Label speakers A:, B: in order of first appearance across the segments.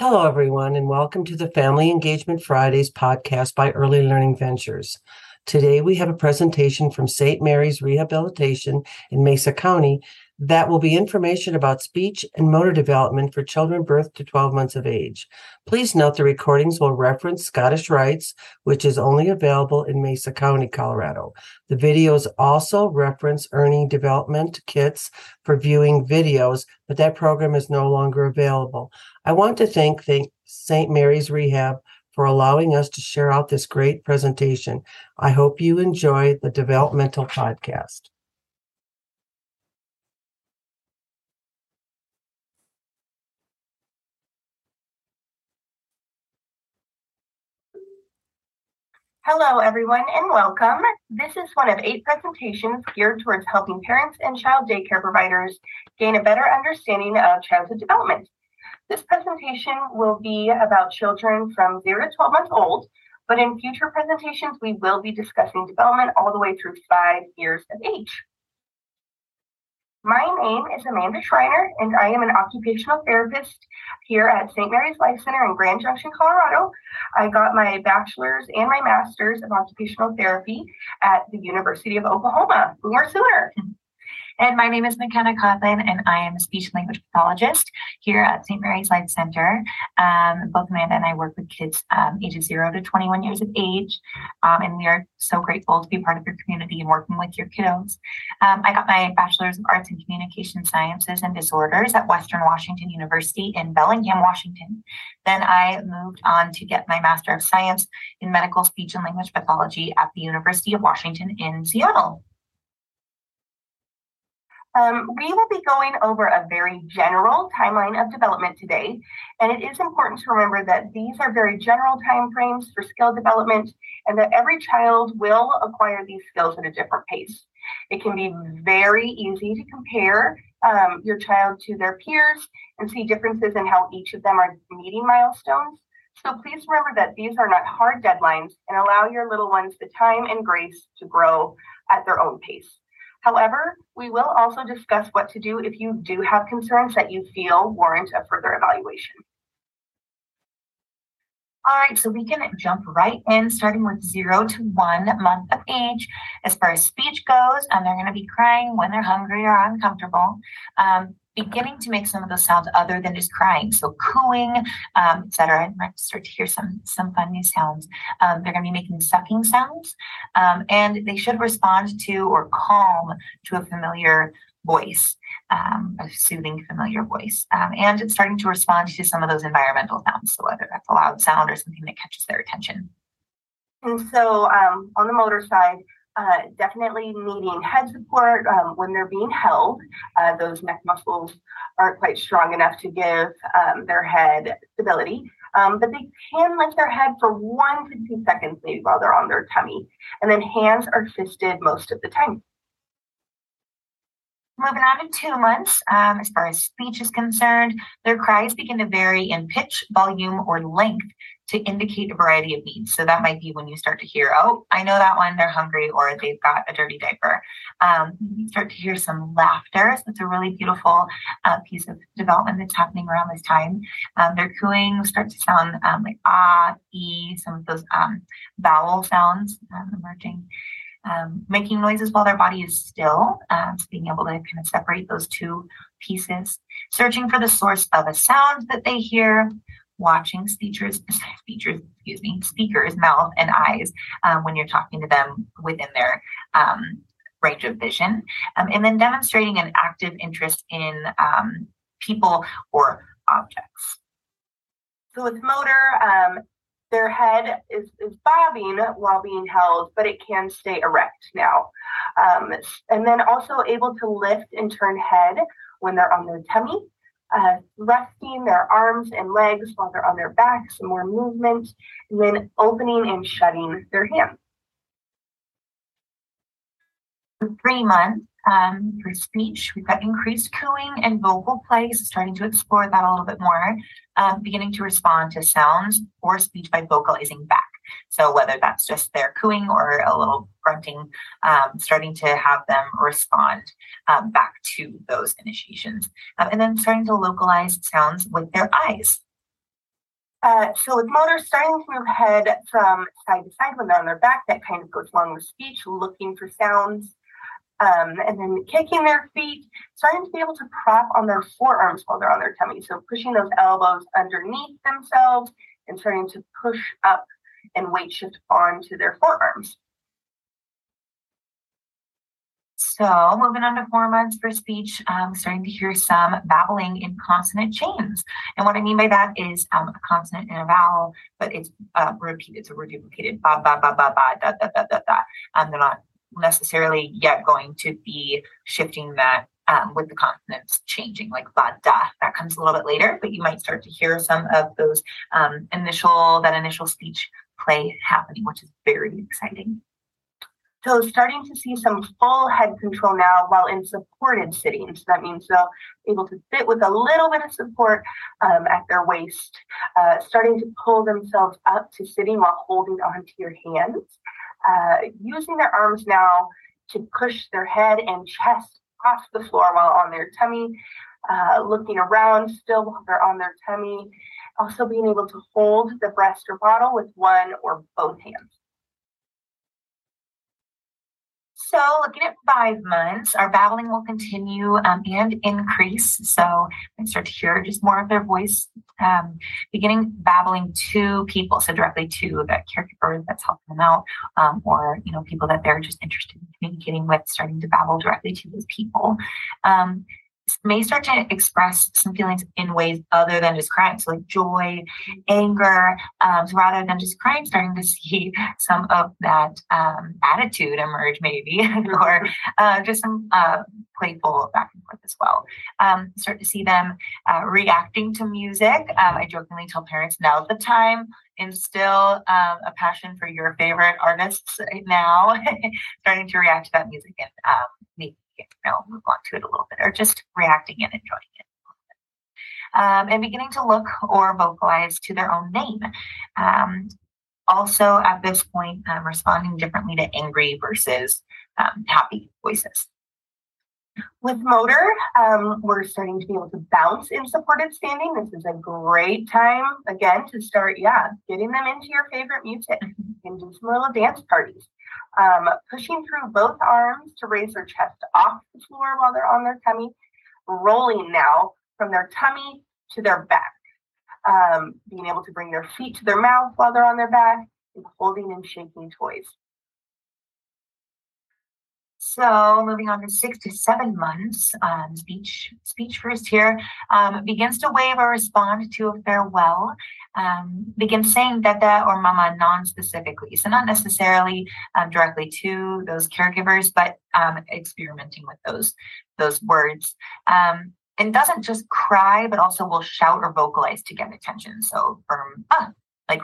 A: Hello, everyone, and welcome to the Family Engagement Fridays podcast by Early Learning Ventures. Today, we have a presentation from St. Mary's Rehabilitation in Mesa County that will be information about speech and motor development for children birth to 12 months of age. Please note the recordings will reference Scottish Rites, which is only available in Mesa County, Colorado. The videos also reference Earning Development kits for viewing videos, but that program is no longer available. I want to thank St. Mary's Rehab for allowing us to share out this great presentation. I hope you enjoy the developmental podcast.
B: Hello, everyone, and welcome. This is one of eight presentations geared towards helping parents and child daycare providers gain a better understanding of childhood development. This presentation will be about children from 0 to 12 months old, but in future presentations, we will be discussing development all the way through five years of age. My name is Amanda Schreiner, and I am an occupational therapist here at St. Mary's Life Center in Grand Junction, Colorado. I got my bachelor's and my master's of occupational therapy at the University of Oklahoma. Boomer Sooner.
C: And my name is McKenna Coughlin, and I am a speech and language pathologist here at St. Mary's Life Center. Um, both Amanda and I work with kids um, ages zero to 21 years of age, um, and we are so grateful to be part of your community and working with your kiddos. Um, I got my Bachelor's of Arts in Communication Sciences and Disorders at Western Washington University in Bellingham, Washington. Then I moved on to get my Master of Science in Medical Speech and Language Pathology at the University of Washington in Seattle.
B: Um, we will be going over a very general timeline of development today, and it is important to remember that these are very general timeframes for skill development and that every child will acquire these skills at a different pace. It can be very easy to compare um, your child to their peers and see differences in how each of them are meeting milestones. So please remember that these are not hard deadlines and allow your little ones the time and grace to grow at their own pace. However, we will also discuss what to do if you do have concerns that you feel warrant a further evaluation.
C: All right, so we can jump right in, starting with zero to one month of age. As far as speech goes, and they're going to be crying when they're hungry or uncomfortable. Um, beginning to make some of those sounds other than just crying. So cooing, um, etc. And might start to hear some some fun new sounds. Um, they're going to be making sucking sounds, um, and they should respond to or calm to a familiar voice, um, a soothing familiar voice, um, and it's starting to respond to some of those environmental sounds. So whether that's a loud sound or something that catches their attention.
B: And so um, on the motor side, uh, definitely needing head support um, when they're being held. Uh, those neck muscles aren't quite strong enough to give um, their head stability, um, but they can lift their head for one to two seconds maybe while they're on their tummy. And then hands are fisted most of the time.
C: Moving on to two months, um, as far as speech is concerned, their cries begin to vary in pitch, volume, or length to indicate a variety of needs. So that might be when you start to hear, oh, I know that one, they're hungry, or they've got a dirty diaper. Um, you start to hear some laughter. So it's a really beautiful uh, piece of development that's happening around this time. Um, their cooing start to sound um, like ah, e, some of those um, vowel sounds um, emerging um, making noises while their body is still, um, being able to kind of separate those two pieces, searching for the source of a sound that they hear, watching speakers, speakers, excuse me, speakers' mouth and eyes um, when you're talking to them within their um, range of vision, um, and then demonstrating an active interest in um, people or objects.
B: So with motor, their head is, is bobbing while being held, but it can stay erect now. Um, and then also able to lift and turn head when they're on their tummy, uh, resting their arms and legs while they're on their back, some more movement, and then opening and shutting their hands.
C: Three months, um, for speech. We've got increased cooing and vocal play, so starting to explore that a little bit more, um, beginning to respond to sounds or speech by vocalizing back. So whether that's just their cooing or a little grunting, um, starting to have them respond um, back to those initiations. Um, and then starting to localize sounds with their eyes.
B: Uh, so with motor, starting to move head from side to side when they're on their back, that kind of goes along with speech, looking for sounds. Um, and then kicking their feet, starting to be able to prop on their forearms while they're on their tummy. So pushing those elbows underneath themselves and starting to push up and weight shift onto their forearms.
C: So moving on to four months for speech, um, starting to hear some babbling in consonant chains. And what I mean by that is um, a consonant and a vowel, but it's uh, repeated, so we're duplicated. Ba ba ba ba ba da da da da da. Um, they're not necessarily yet going to be shifting that um, with the consonants changing, like ba. That comes a little bit later, but you might start to hear some of those um, initial that initial speech play happening, which is very exciting.
B: So starting to see some full head control now while in supported sitting. So that means they'll be able to sit with a little bit of support um, at their waist, uh, starting to pull themselves up to sitting while holding onto your hands, uh, using their arms now to push their head and chest off the floor while on their tummy, uh, looking around still while they're on their tummy, also being able to hold the breast or bottle with one or both hands.
C: So, looking at five months, our babbling will continue um, and increase. So, I start to hear just more of their voice, um, beginning babbling to people, so directly to that caregiver that's helping them out, um, or you know people that they're just interested in communicating with, starting to babble directly to those people. Um, may start to express some feelings in ways other than just crying. So, like joy, anger, um, so rather than just crying, starting to see some of that um, attitude emerge, maybe, or uh, just some uh, playful back and forth as well. Um, start to see them uh, reacting to music. Um, I jokingly tell parents now's the time. Instill um, a passion for your favorite artists now, starting to react to that music and um, you know, move on to it a little bit or just reacting and enjoying it. Um, and beginning to look or vocalize to their own name. Um, also, at this point, um, responding differently to angry versus um, happy voices.
B: With motor, um, we're starting to be able to bounce in supported standing. This is a great time, again, to start, yeah, getting them into your favorite music and do some little dance parties um, pushing through both arms to raise their chest off the floor while they're on their tummy, rolling now from their tummy to their back, um, being able to bring their feet to their mouth while they're on their back, and holding and shaking toys.
C: So moving on to six to seven months, um, speech speech first here um, begins to wave or respond to a farewell. Um, begins saying dada or mama non-specifically, so not necessarily um, directly to those caregivers, but um, experimenting with those those words. Um, and doesn't just cry, but also will shout or vocalize to get attention. So firm ah, like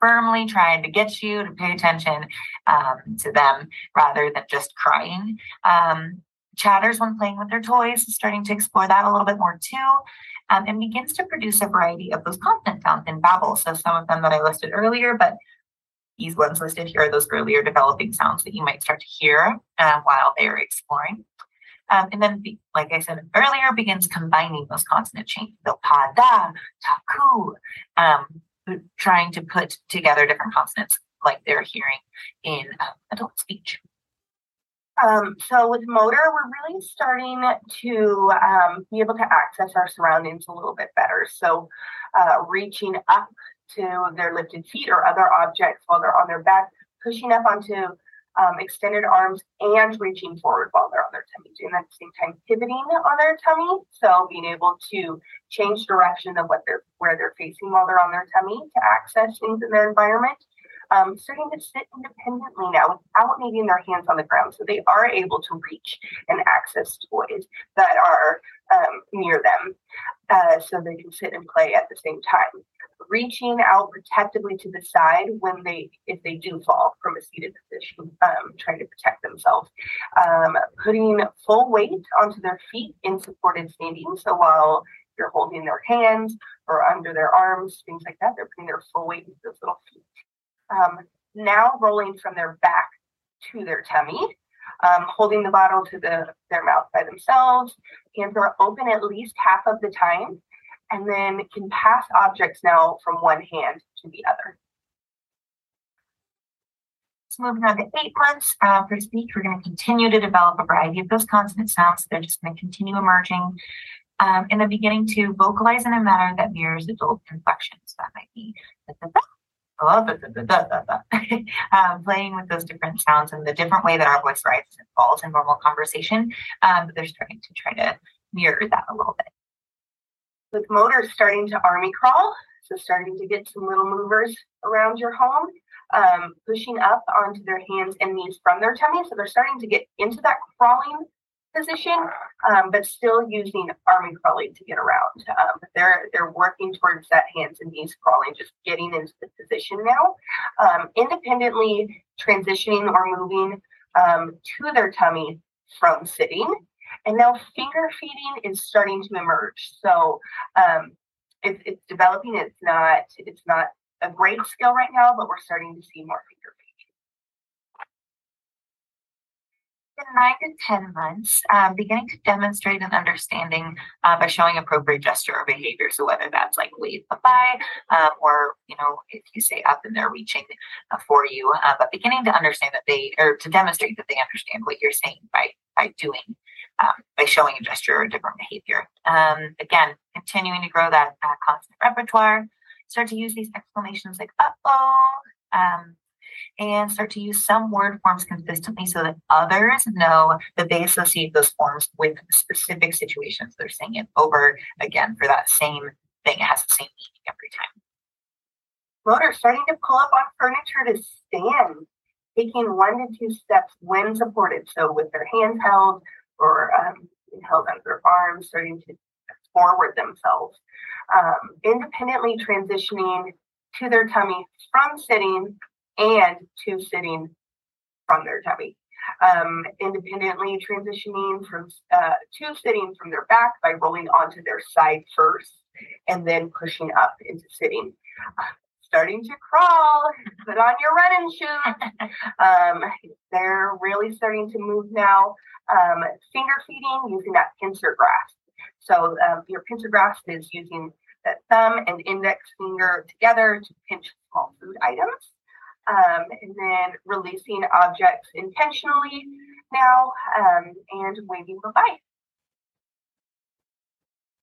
C: firmly trying to get you to pay attention um, to them rather than just crying. Um, chatters when playing with their toys, starting to explore that a little bit more too, um, and begins to produce a variety of those consonant sounds in babble. So some of them that I listed earlier, but these ones listed here are those earlier developing sounds that you might start to hear uh, while they are exploring. Um, and then, like I said earlier, begins combining those consonant chains. So pa da, ta ku, um, trying to put together different consonants like they're hearing in uh, adult speech.
B: Um, so with motor, we're really starting to um, be able to access our surroundings a little bit better. So uh, reaching up to their lifted feet or other objects while they're on their back, pushing up onto um, extended arms and reaching forward while they're on their tummy, doing at the same time pivoting on their tummy. So being able to change direction of what they're where they're facing while they're on their tummy to access things in their environment. Um, starting to sit independently now without needing their hands on the ground. So they are able to reach and access toys that are um, near them uh, so they can sit and play at the same time reaching out protectively to the side when they, if they do fall from a seated position, um, trying to protect themselves. Um, putting full weight onto their feet in supported standing. So while you're holding their hands or under their arms, things like that, they're putting their full weight into those little feet. Um, now rolling from their back to their tummy, um, holding the bottle to the, their mouth by themselves. Hands are open at least half of the time and then can pass objects now from one hand to the other.
C: So moving on to eight months uh, for speech, we're going to continue to develop a variety of those consonant sounds. They're just going to continue emerging um, and then beginning to vocalize in a manner that mirrors adult inflections. That might be playing with those different sounds and the different way that our voice rises and falls in normal conversation. Um, but they're starting to try to mirror that a little bit.
B: With motors starting to army crawl, so starting to get some little movers around your home, um, pushing up onto their hands and knees from their tummy. So they're starting to get into that crawling position, um, but still using army crawling to get around. Um, they're they're working towards that hands and knees crawling, just getting into the position now, um, independently transitioning or moving um, to their tummy from sitting. And now finger feeding is starting to emerge. So um, it's, it's developing. It's not it's not a great skill right now, but we're starting to see more finger feeding.
C: In nine to 10 months, um, beginning to demonstrate an understanding uh, by showing appropriate gesture or behavior. So, whether that's like wave bye um, or, you know, if you say up and they're reaching uh, for you, uh, but beginning to understand that they, or to demonstrate that they understand what you're saying by, by doing um, by showing a gesture or a different behavior. Um, again, continuing to grow that uh, consonant repertoire. Start to use these exclamations like "uh oh," um, and start to use some word forms consistently so that others know that they associate those forms with specific situations. They're saying it over again for that same thing. It has the same meaning every time.
B: Motor starting to pull up on furniture to stand, taking one to two steps when supported. So with their hands held or um, held under their arms, starting to forward themselves, um, independently transitioning to their tummy from sitting and to sitting from their tummy. Um, independently transitioning from uh, to sitting from their back by rolling onto their side first and then pushing up into sitting. starting to crawl, put on your running shoes. Um, they're really starting to move now. Um, finger feeding using that pincer grasp. So um, your pincer grasp is using that thumb and index finger together to pinch small food items. Um, and then releasing objects intentionally now um, and waving goodbye.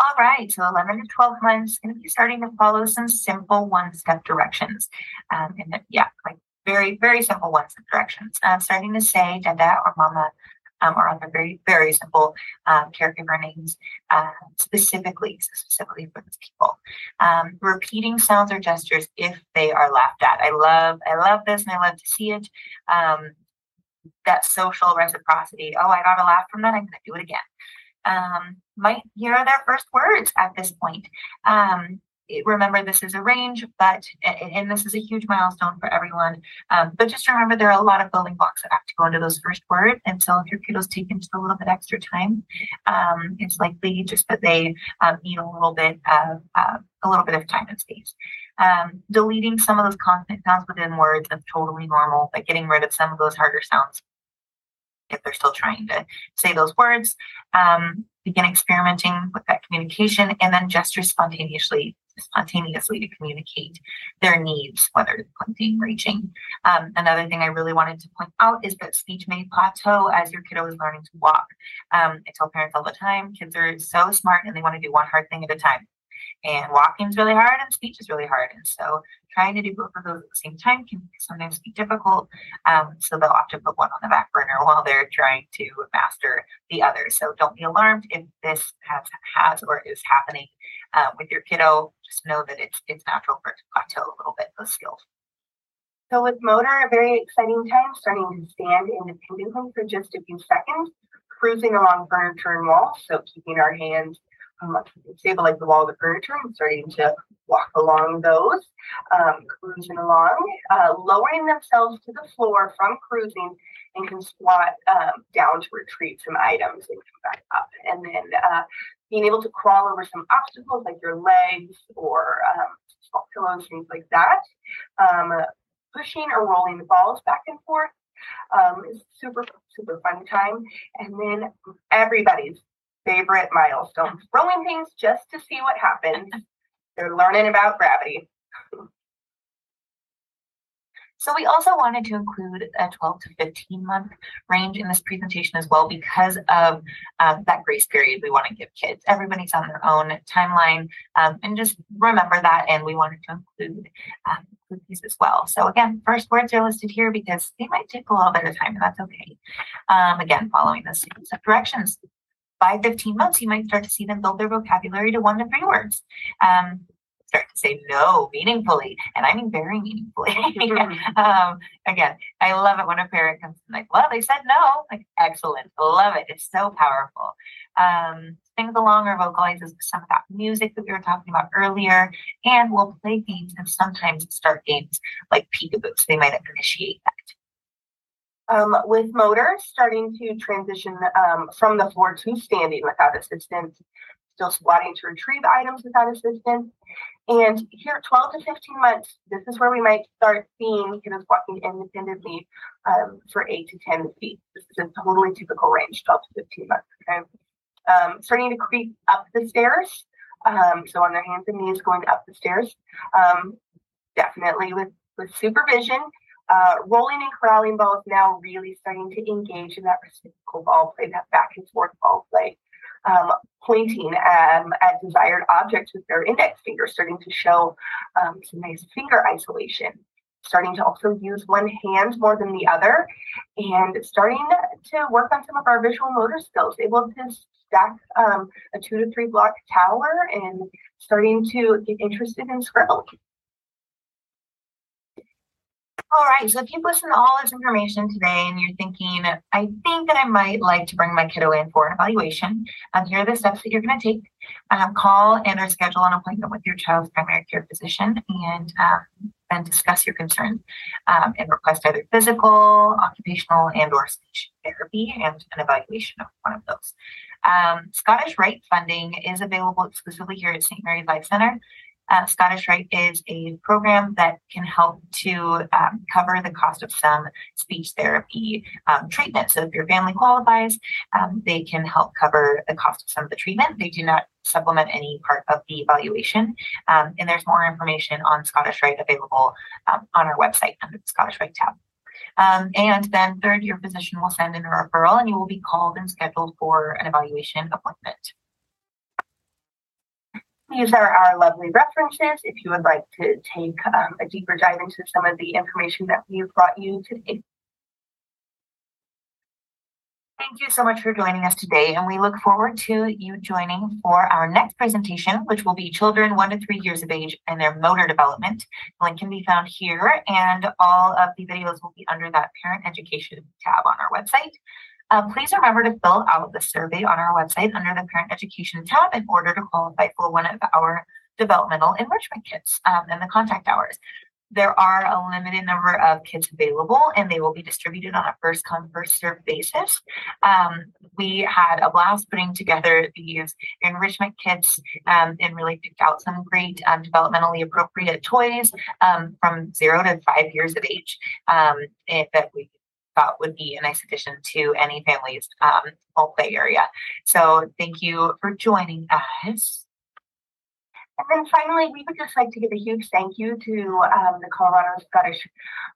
C: All right, so 11 to 12 months, going to be starting to follow some simple one-step directions. Um, and yeah, like very, very simple one-step directions. I'm starting to say dada or mama um, or other very, very simple um, caregiver names uh, specifically, specifically for these people. Um, repeating sounds or gestures if they are laughed at. I love, I love this and I love to see it. Um, that social reciprocity. Oh, I got a laugh from that. I'm going to do it again. Um, might hear their first words at this point. Remember this is a range, but and this is a huge milestone for everyone. Um, but just remember there are a lot of building blocks that have to go into those first words. And so if your kiddos taking just a little bit extra time, um, it's likely just that they um, need a little bit of uh, a little bit of time and space. Um, deleting some of those consonant sounds within words is totally normal, but getting rid of some of those harder sounds if they're still trying to say those words. Um, begin experimenting with that communication and then gesture spontaneously spontaneously to communicate their needs, whether it's pointing, reaching. Um, another thing I really wanted to point out is that speech may plateau as your kiddo is learning to walk. Um, I tell parents all the time, kids are so smart and they want to do one hard thing at a time. And walking is really hard and speech is really hard. And so trying to do both of those at the same time can sometimes be difficult. Um, so they'll often put one on the back burner while they're trying to master the other. So don't be alarmed if this has, has or is happening uh, with your kiddo. Just know that it's it's natural for it to plateau a little bit those skills.
B: So with motor, a very exciting time, starting to stand independently for just a few seconds, cruising along furniture and walls. So keeping our hands um, stable like the wall of the furniture and starting to walk along those, um, cruising along, uh, lowering themselves to the floor from cruising and can squat um, down to retrieve some items and come back up. And then uh, being able to crawl over some obstacles like your legs or um, small pillows, things like that. Um, pushing or rolling the balls back and forth um, is super, super fun time. And then everybody's favorite milestone. Throwing things just to see what happens. They're learning about gravity.
C: So we also wanted to include a 12 to 15 month range in this presentation as well because of um, that grace period we want to give kids. Everybody's on their own timeline um, and just remember that and we wanted to include, um, these as well. So again, first words are listed here because they might take a little bit of time and that's okay. Um, again, following the sequence of directions. By 15 months, you might start to see them build their vocabulary to one to three words. Um, start to say no meaningfully, and I mean very meaningfully. um, again, I love it when a parent comes and like, well, they said no. Like, excellent, love it. It's so powerful. Um, sings along or vocalizes some of that music that we were talking about earlier, and we'll play games and sometimes start games like peekaboo. They might initiate that.
B: Um, with motor starting to transition um, from the floor to standing without assistance, still squatting to retrieve items without assistance, and here, 12 to 15 months, this is where we might start seeing kiddos walking independently um, for 8 to 10 feet. This is a totally typical range, 12 to 15 months. Okay? Um, starting to creep up the stairs. Um, so on their hands and knees going up the stairs. Um, definitely with, with supervision. Uh, rolling and corralling balls now really starting to engage in that reciprocal ball play, that back and forth ball play um, pointing um, at desired objects with their index finger, starting to show um, some nice finger isolation. Starting to also use one hand more than the other, and starting to work on some of our visual motor skills, able to stack um, a two to three block tower and starting to get interested in scribbling.
C: All right. So if you've listened to all this information today and you're thinking, I think that I might like to bring my kiddo in for an evaluation, um, here are the steps that you're going to take. Um, call and or schedule an appointment with your child's primary care physician and um, then discuss your concerns um, and request either physical, occupational, and or speech therapy and an evaluation of one of those. Um, Scottish Rite funding is available exclusively here at St. Mary's Life Center. Uh, Scottish Rite is a program that can help to um, cover the cost of some speech therapy um, treatment. So if your family qualifies, um, they can help cover the cost of some of the treatment. They do not supplement any part of the evaluation. Um, and there's more information on Scottish Rite available um, on our website under the Scottish Rite tab. Um, and then third, your physician will send in a referral and you will be called and scheduled for an evaluation appointment.
B: These are our lovely references if you would like to take um, a deeper dive into some of the information that we've brought you today.
C: Thank you so much for joining us today, and we look forward to you joining for our next presentation, which will be children one to three years of age and their motor development. The link can be found here, and all of the videos will be under that parent education tab on our website. Uh, please remember to fill out the survey on our website under the Parent Education tab in order to qualify for one of our developmental enrichment kits um, and the contact hours. There are a limited number of kits available and they will be distributed on a first come, first served basis. Um, we had a blast putting together these enrichment kits um, and really picked out some great um, developmentally appropriate toys um, from zero to five years of age um, that we thought would be a nice addition to any family's um, all play area. So thank you for joining us.
B: And then finally, we would just like to give a huge thank you to um, the Colorado Scottish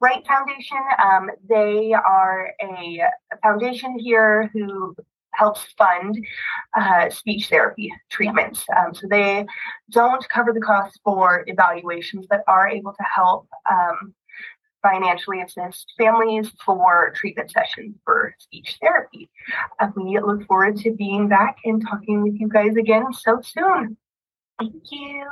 B: Rite Foundation. Um, they are a foundation here who helps fund uh, speech therapy treatments. Um, so they don't cover the costs for evaluations, but are able to help um, financially assist families for treatment sessions for speech therapy. We look forward to being back and talking with you guys again so soon.
C: Thank you.